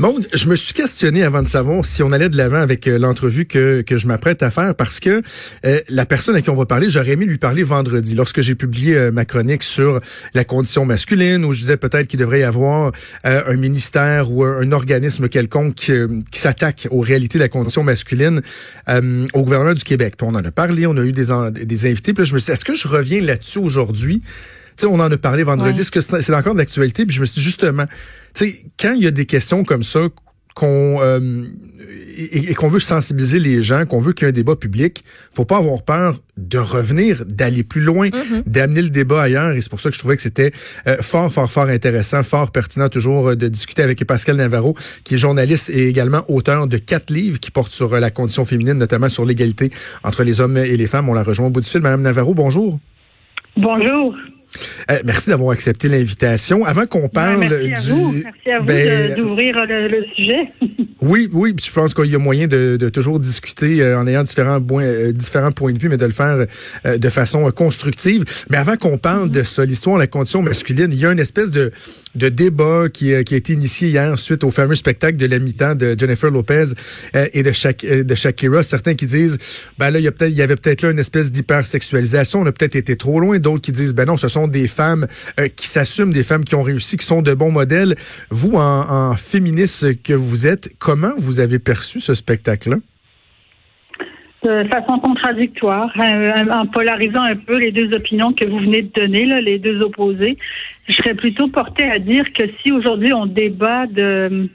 Bon, je me suis questionné avant de savoir si on allait de l'avant avec euh, l'entrevue que, que je m'apprête à faire parce que euh, la personne à qui on va parler, j'aurais aimé lui parler vendredi lorsque j'ai publié euh, ma chronique sur la condition masculine où je disais peut-être qu'il devrait y avoir un ministère ou un, organisme quelconque qui, s'attaque aux réalités de la condition masculine au gouvernement du Québec. On en a parlé, on a eu des, des invités. Puis là, je me suis dit, est-ce que je reviens là-dessus aujourd'hui? Sais, on en a parlé vendredi. Est-ce que c'est encore de l'actualité? Puis je me suis dit, justement, tu sais, quand il y a des questions comme ça, qu'on euh, et, qu'on veut sensibiliser les gens, qu'on veut qu'il y ait un débat public, faut pas avoir peur de revenir, d'aller plus loin, mm-hmm. d'amener le débat ailleurs. Et c'est pour ça que je trouvais que c'était euh, fort, fort, fort intéressant, fort pertinent toujours euh, de discuter avec Pascal Navarro, qui est journaliste et également auteur de quatre livres qui portent sur la condition féminine, notamment sur l'égalité entre les hommes et les femmes. On la rejoint au bout du fil. Madame Navarro, bonjour. Bonjour. Euh, merci d'avoir accepté l'invitation. Avant qu'on parle merci à du, vous. merci à vous ben, d'ouvrir le, sujet. oui, oui, je pense qu'il y a moyen de, de toujours discuter euh, en ayant différents points, euh, différents points de vue, mais de le faire de façon constructive. Mais avant qu'on parle de ça, l'histoire de la condition masculine, il y a une espèce de, de débat qui, qui a été initié hier suite au fameux spectacle de la mi-temps de Jennifer Lopez et de, Shak de Shakira. Certains qui disent, ben là, il y a il y avait peut-être là une espèce d'hypersexualisation. On a peut-être été trop loin. D'autres qui disent, ben non, ce sont des femmes euh, qui s'assument, des femmes qui ont réussi, qui sont de bons modèles. Vous, en, féministe que vous êtes, comment vous avez perçu ce spectacle-là? de façon contradictoire, en polarisant un peu les deux opinions que vous venez de donner, les deux opposés. Je serais plutôt portée à dire que si aujourd'hui on débat de...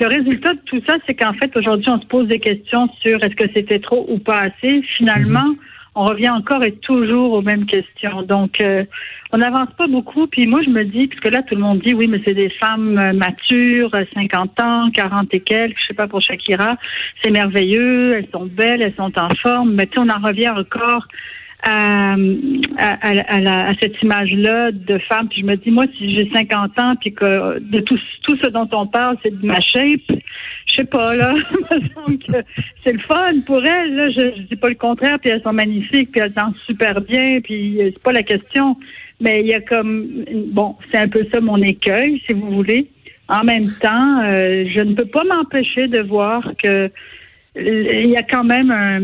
Le résultat de tout ça, c'est qu'en fait, aujourd'hui, on se pose des questions sur est-ce que c'était trop ou pas assez. Finalement, mm-hmm on revient encore et toujours aux mêmes questions. Donc, euh, on n'avance pas beaucoup. Puis moi, je me dis, puisque là, tout le monde dit, oui, mais c'est des femmes euh, matures, 50 euh, ans, 40 et quelques, je sais pas pour Shakira, c'est merveilleux, elles sont belles, elles sont en forme. Mais tu on en revient encore à, à, cette image-là de femme. Puis je me dis, moi, si j'ai 50 ans, puis que de tout, tout ce dont on parle, c'est de ma shape, je sais pas, là, c'est le fun pour elles, là, je, je dis pas le contraire, puis elles sont magnifiques, puis elles dansent super bien, puis euh, c'est pas la question, mais il y a comme, bon, c'est un peu ça mon écueil, si vous voulez. En même temps, euh, je ne peux pas m'empêcher de voir que il y a quand même un,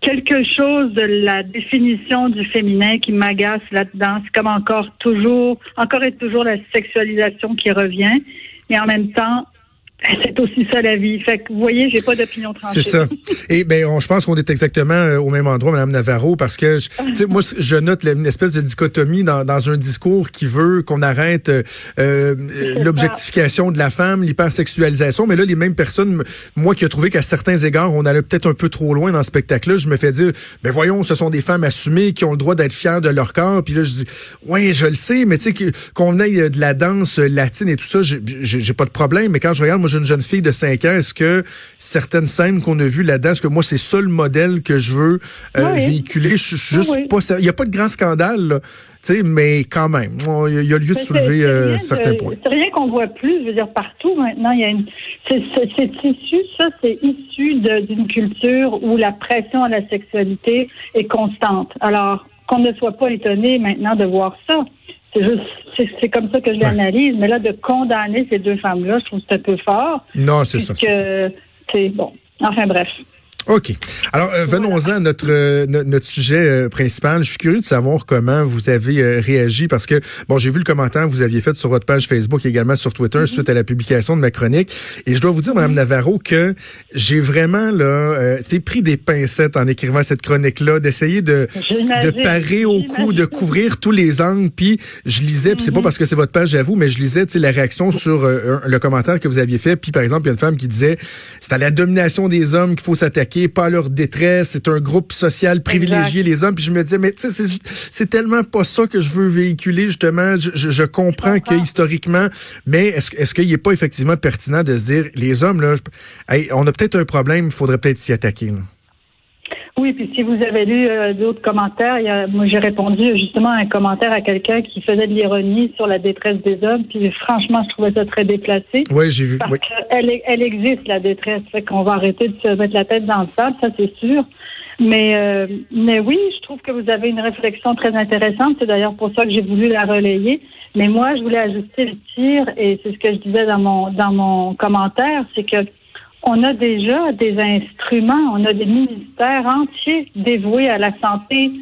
quelque chose de la définition du féminin qui m'agace là-dedans. C'est comme encore toujours, encore et toujours la sexualisation qui revient. Mais en même temps, c'est aussi ça la vie. Fait que vous voyez, j'ai pas d'opinion tranchée. C'est ça. Et ben, je pense qu'on est exactement euh, au même endroit, Madame Navarro, parce que moi, je note une espèce de dichotomie dans, dans un discours qui veut qu'on arrête euh, euh l'objectification de la femme, l'hypersexualisation. Mais là, les mêmes personnes, moi qui ai trouvé qu'à certains égards, on allait peut-être un peu trop loin dans ce spectacle-là, je me fais dire, mais ben, voyons, ce sont des femmes assumées qui ont le droit d'être fières de leur corps. Puis là, je dis, ouais, je le sais, mais tu sais qu'on aille de la danse latine et tout ça, j'ai pas de problème. Mais quand je regarde une jeune fille de 5 ans, est-ce que certaines scènes qu'on a vues là-dedans, est-ce que moi, c'est ça le modèle que je veux euh, véhiculer? Je suis juste pas... Il n'y a pas de grand scandale, mais quand même, il y, a lieu de soulever euh, certains points. C'est rien qu'on voit plus, je veux dire, partout maintenant, il y a une... C'est issu, ça, c'est issu d'une culture où la pression à la sexualité est constante. Alors, qu'on ne soit pas étonné maintenant de voir ça. C'est c'est comme ça que je l'analyse. Mais là, de condamner ces deux femmes-là, je trouve que c'est un peu fort. Non, c'est ça. C'est bon. Enfin, bref. OK. Alors, euh, venons-en à notre, euh, notre sujet euh, principal. Je suis curieux de savoir comment vous avez réagi parce que, bon, j'ai vu le commentaire que vous aviez fait sur votre page Facebook et également sur Twitter mm-hmm. suite à la publication de ma chronique. Et je dois vous dire, Madame mm-hmm. Navarro, que j'ai vraiment, là, pris des pincettes en écrivant cette chronique-là, d'essayer de, de parer au coup, de couvrir tous les angles. Puis, je lisais, puis c'est pas mm-hmm. parce que c'est votre page à vous, mais je lisais, tu sais, la réaction sur le commentaire que vous aviez fait. Puis, par exemple, il y a une femme qui disait, c'est à la domination des hommes qu'il faut s'attaquer pas à leur détresse. C'est un groupe social privilégié, les hommes. Puis je me disais, mais tu sais, c'est tellement pas ça que je veux véhiculer, justement. Je, je, comprends, que historiquement, mais est-ce est qu'il n'est pas effectivement pertinent de se dire, les hommes, là, on a peut-être un problème, il faudrait peut-être s'y attaquer. Oui, puis si vous avez lu euh, d'autres commentaires, il y a, moi j'ai répondu justement à un commentaire à quelqu'un qui faisait de l'ironie sur la détresse des hommes, puis franchement, je trouvais ça très déplacé. Oui, j'ai vu. Parce qu'elle elle existe, la détresse. Fait qu'on va arrêter de se mettre la tête dans le sable, ça c'est sûr. Mais, euh, mais oui, je trouve que vous avez une réflexion très intéressante. C'est d'ailleurs pour ça que j'ai voulu la relayer. Mais moi, je voulais ajuster le tir, et c'est ce que je disais dans mon, dans mon commentaire, c'est que on a déjà des instruments, on a des ministères entiers dévoués à la santé,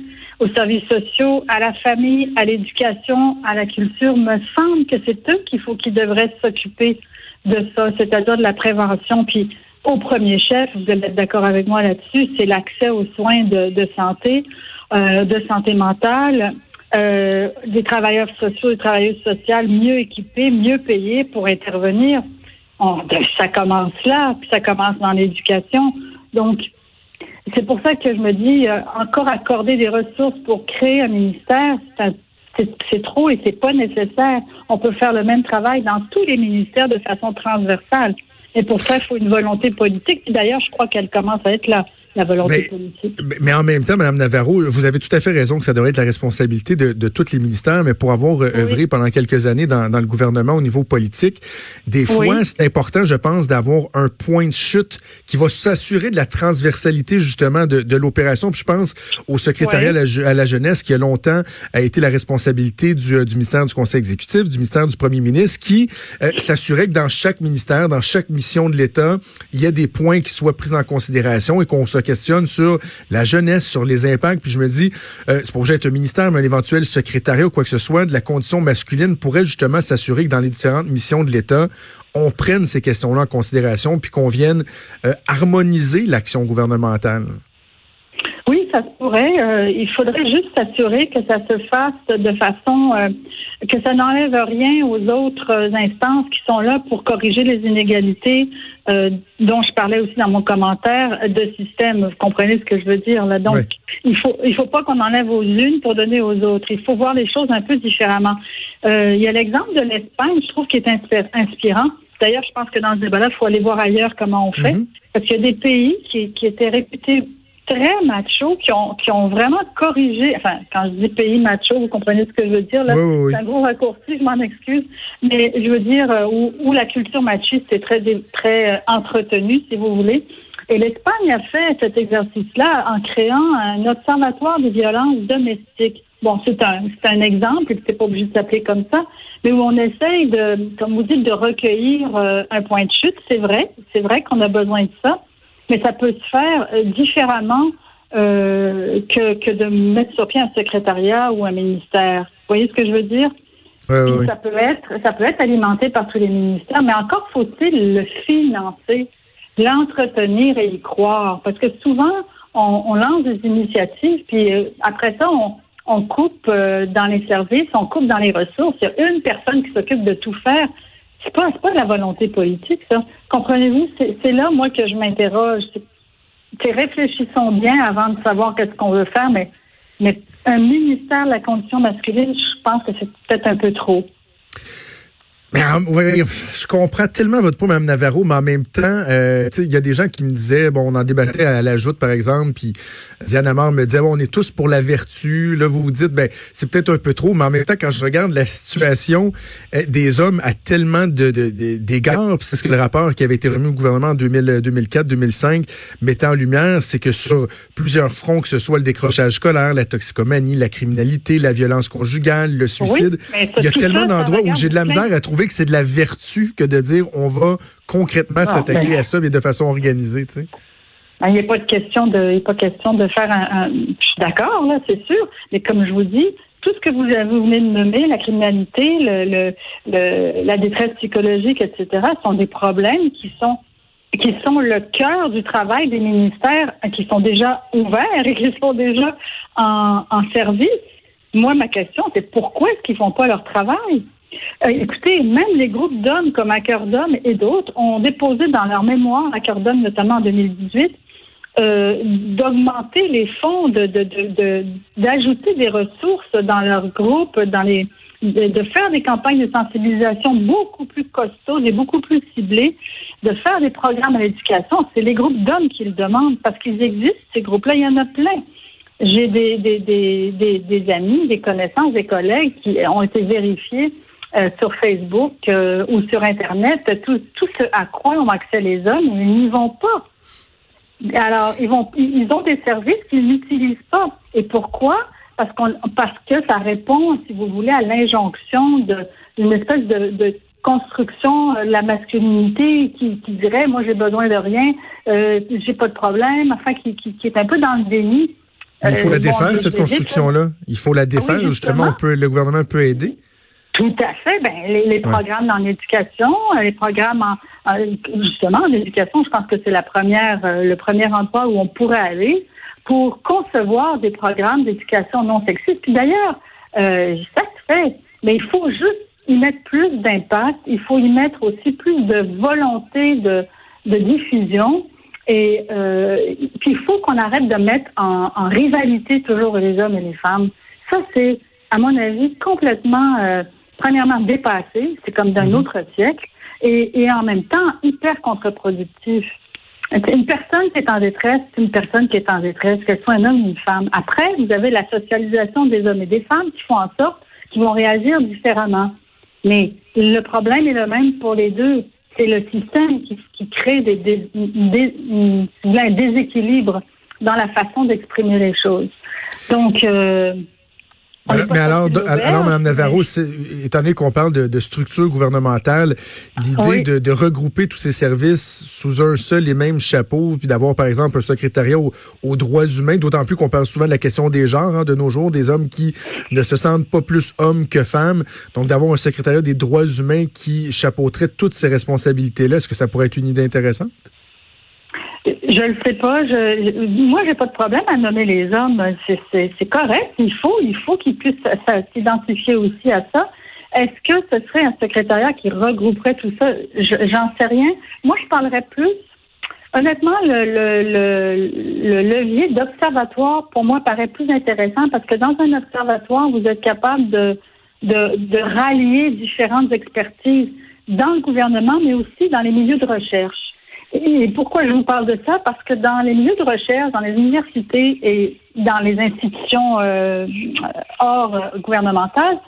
aux services sociaux, à la famille, à l'éducation, à la culture. Me semble que c'est eux qu'il faut qu'ils devraient s'occuper de ça, c'est-à-dire de la prévention. Puis au premier chef, vous allez être d'accord avec moi là-dessus, c'est l'accès aux soins de, santé, euh, de santé mentale, euh, des travailleurs sociaux et travailleuses sociales mieux équipés, mieux payés pour intervenir ben, ça commence là, puis ça commence dans l'éducation. Donc, c'est pour ça que je me dis, euh, encore accorder des ressources pour créer un ministère, c'est trop et c'est pas nécessaire. On peut faire le même travail dans tous les ministères de façon transversale. Et pour ça, il faut une volonté politique. D'ailleurs, je crois qu'elle commence à être là la volonté mais, politique. Mais en même temps, Mme Navarro, vous avez tout à fait raison que ça devrait être la responsabilité de, de tous les ministères, mais pour avoir euh, œuvré pendant quelques années dans, dans, le gouvernement au niveau politique, des fois, c'est important, je pense, d'avoir un point de chute qui va s'assurer de la transversalité, justement, de, de l'opération. Puis je pense au secrétariat à, la, jeunesse qui a longtemps a été la responsabilité du, euh, du ministère du Conseil exécutif, du ministère du Premier ministre, qui euh, s'assurait que dans chaque ministère, dans chaque mission de l'État, il y a des points qui soient pris en considération et qu'on se questionne sur la jeunesse, sur les impacts. Puis je me dis, euh, c'est pour un ministère, mais un éventuel secrétariat ou quoi que ce soit de la condition masculine pourrait justement s'assurer que dans les différentes missions de l'État, on prenne ces questions-là en considération puis qu'on vienne euh, harmoniser l'action gouvernementale. Ça se pourrait. Euh, il faudrait juste s'assurer que ça se fasse de façon euh, que ça n'enlève rien aux autres instances qui sont là pour corriger les inégalités euh, dont je parlais aussi dans mon commentaire de système. Vous comprenez ce que je veux dire là? Donc, il faut il faut pas qu'on enlève aux unes pour donner aux autres. Il faut voir les choses un peu différemment. il y a l'exemple de l'Espagne, je trouve, qui est inspirant. D'ailleurs, je pense que dans ce débat-là, il faut aller voir ailleurs comment on fait. Mm-hmm. Parce qu'il y a des pays qui, qui étaient réputés très machos qui ont, qui ont vraiment corrigé, enfin, quand je dis pays macho, vous comprenez ce que je veux dire, là, c'est un gros raccourci, je m'en excuse, mais je veux dire euh, où, où, la culture machiste est très, très euh, entretenue, si vous voulez. Et l'Espagne a fait cet exercice-là en créant un observatoire des violences domestiques. Bon, c'est un, c'est un exemple, et c'est pas obligé de s'appeler comme ça, mais où on essaye de, comme vous dites, de recueillir euh, un point de chute. C'est vrai, c'est vrai qu'on a besoin de ça mais ça peut se faire euh, différemment euh, que, que de mettre sur pied un secrétariat ou un ministère. Vous voyez ce que je veux dire? Ça peut être, ça peut être alimenté par tous les ministères, mais encore faut-il le financer, l'entretenir et y croire, parce que souvent on, lance des initiatives, puis euh, après ça on, on coupe dans les services, on coupe dans les ressources. Il y a une personne qui s'occupe de tout faire c'est pas, pas de la volonté politique, ça. Comprenez-vous? C'est là, moi, que je m'interroge. Réfléchissons bien avant de savoir qu'est-ce qu'on veut faire, mais, mais un ministère de la condition masculine, je pense que c'est peut-être un peu trop. Mais oui, je comprends tellement votre point, Mme Navarro, mais en même temps, euh, il y a des gens qui me disaient, bon, on en débattait à la joute, par exemple, puis Diane Amar me disait, bon, on est tous pour la vertu. Là, vous vous dites, ben, c'est peut-être un peu trop, mais en même temps, quand je regarde la situation euh, des hommes à tellement de, d'égards, c'est ce que le rapport qui avait été remis au gouvernement en 2004, 2005 mettait en lumière, c'est que sur plusieurs fronts, que ce soit le décrochage scolaire, la toxicomanie, la criminalité, la violence conjugale, le suicide, il y a tellement d'endroits où j'ai de la misère à trouver que c'est de la vertu que de dire on va concrètement ah, s'attaquer ben. à ça, mais de façon organisée, tu sais. Ben, il n'y a pas de question de, il a pas question de faire un, je suis d'accord, là, c'est sûr. Mais comme je vous dis, tout ce que vous, vous venez de nommer, la criminalité, le, le, la détresse psychologique, etc., sont des problèmes qui sont qui sont le cœur du travail des ministères qui sont déjà ouverts et qui sont déjà en, en service. Moi, ma question, c'est pourquoi est-ce qu'ils font pas leur travail? Euh, écoutez, même les groupes d'hommes comme d'homme et d'autres ont déposé dans leur mémoire, d'homme notamment en 2018, euh, d'augmenter les fonds, d'ajouter des ressources dans leur groupe, dans les de, faire des campagnes de sensibilisation beaucoup plus costaudes et beaucoup plus ciblées, de faire des programmes à l'éducation. C'est les groupes d'hommes qui le demandent parce qu'ils existent, ces groupes-là, il y en a plein. J'ai des, amis, des connaissances, des collègues qui ont été vérifiés euh, sur Facebook euh, ou sur Internet. Tout, tout ce à quoi ont accès les hommes, ils n'y vont pas. Alors, ils vont, ils ont des services qu'ils n'utilisent pas. Et pourquoi? Parce qu'on, parce que ça répond, si vous voulez, à l'injonction d'une espèce de, de construction de la masculinité qui, qui dirait, moi, j'ai besoin de rien, euh, j'ai pas de problème, enfin, qui, qui, qui est un peu dans le déni. il faut la euh, défaire, cette construction-là. Il faut la défaire. justement, on peut, le gouvernement peut aider. Tout à fait. Ben, les, programmes dans l'éducation, les programmes en, justement en éducation, je pense que c'est la première, euh, le premier endroit où on pourrait aller pour concevoir des programmes d'éducation non sexiste. Puis d'ailleurs, euh, ça se fait, mais il faut juste y mettre plus d'impact. Il faut y mettre aussi plus de volonté de, de diffusion. Et euh, puis il faut qu'on arrête de mettre en, en, rivalité toujours les hommes et les femmes. Ça, c'est, à mon avis, complètement euh, premièrement dépassé, c'est comme d'un mhm. autre siècle, et, et, en même temps hyper contre-productif. Une personne qui est en détresse, c'est une personne qui est en détresse, qu'elle soit un homme ou une femme. Après, vous avez la socialisation des hommes et des femmes qui font en sorte qu'ils vont réagir différemment. Mais le problème est le même pour les deux. C'est le système qui, qui crée des, des, des, un déséquilibre dans la façon d'exprimer les choses. Donc, euh, mais alors, alors, Mme Navarro, étant donné qu'on parle de, de, structure gouvernementale, l'idée de, de, regrouper tous ces services sous un seul et même chapeau, puis d'avoir, par exemple, un secrétariat aux, droits humains, d'autant plus qu'on parle souvent de la question des genres hein, de nos jours, des hommes qui ne se sentent pas plus hommes que femmes. Donc, d'avoir un secrétariat des droits humains qui chapeauterait toutes ces responsabilités-là, est-ce que ça pourrait être une idée intéressante? Je le sais pas. Je, moi, j'ai pas de problème à nommer les hommes. C'est correct. Il faut, il faut qu'ils puissent s'identifier aussi à ça. Est-ce que ce serait un secrétariat qui regrouperait tout ça? J'en sais rien. Moi, je parlerais plus. Honnêtement, le, le, le, levier d'observatoire, pour moi, paraît plus intéressant parce que dans un observatoire, vous êtes capable de, de, de rallier différentes expertises dans le gouvernement, mais aussi dans les milieux de recherche. Et pourquoi je vous parle de ça? Parce que dans les milieux de recherche, dans les universités et dans les institutions euh, hors gouvernementales,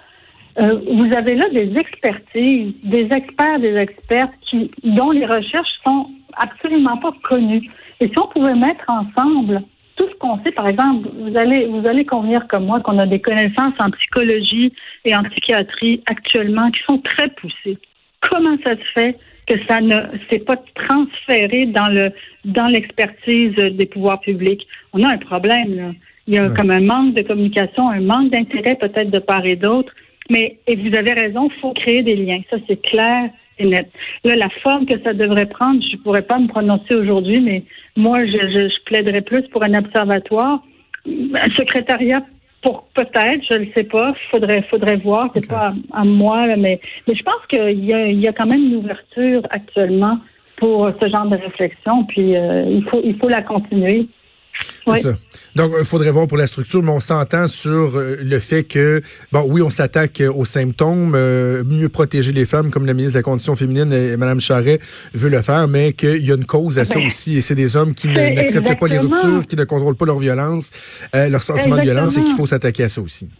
euh, vous avez là des expertises, des experts, des expertes qui, dont les recherches sont absolument pas connues. Et si on pouvait mettre ensemble tout ce qu'on sait, par exemple, vous allez, vous allez convenir comme moi qu'on a des connaissances en psychologie et en psychiatrie actuellement qui sont très poussées. Comment ça se fait que ça ne s'est pas transféré dans le dans l'expertise des pouvoirs publics? On a un problème là. Il y a comme un manque de communication, un manque d'intérêt peut-être de part et d'autre. Mais et vous avez raison, il faut créer des liens. Ça c'est clair et net. Là, la forme que ça devrait prendre, je pourrais pas me prononcer aujourd'hui, mais moi je, je, je plaiderais plus pour un observatoire, un secrétariat pour peut-être, je ne sais pas, faudrait faudrait voir, c'est pas à, moi, mais mais je pense qu'il y a, il y a quand même une ouverture actuellement pour ce genre de réflexion, puis euh, il faut il faut la continuer. C'est ça. Donc, il faudrait voir pour la structure, mais on s'entend sur euh, le fait que, bon, oui, on s'attaque aux symptômes, euh, mieux protéger les femmes, comme la ministre de la Condition féminine, et Mme Charret, veut le faire, mais qu'il y a une cause à ça ben, aussi, et c'est des hommes qui n'acceptent pas les ruptures, qui ne contrôlent pas leur violence, euh, leur sentiment de violence, et qu'il faut s'attaquer à ça aussi.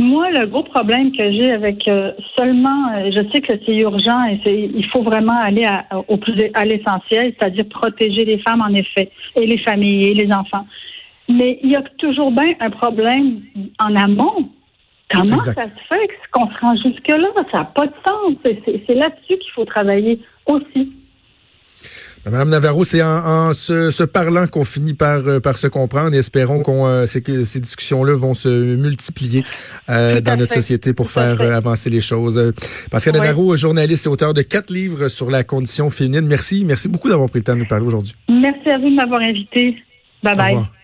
Moi, le gros problème que j'ai avec seulement, je sais que c'est urgent et il faut vraiment aller à, au plus à l'essentiel, c'est-à-dire protéger les femmes en effet et les familles et les enfants. Mais il y a toujours bien un problème en amont. Comment ça se fait qu'on se rend jusque-là? Ça n'a pas de sens. C'est là-dessus qu'il faut travailler aussi. Madame Navarro, c'est en, se, parlant qu'on finit par, euh, par se comprendre et espérons qu'on euh, que ces discussions-là vont se multiplier euh, dans notre société pour faire avancer les choses. Pascal Navarro, journaliste et auteur de quatre livres sur la condition féminine. Merci, merci beaucoup d'avoir pris le temps de nous parler aujourd'hui. Merci à vous de m'avoir invité. Bye bye.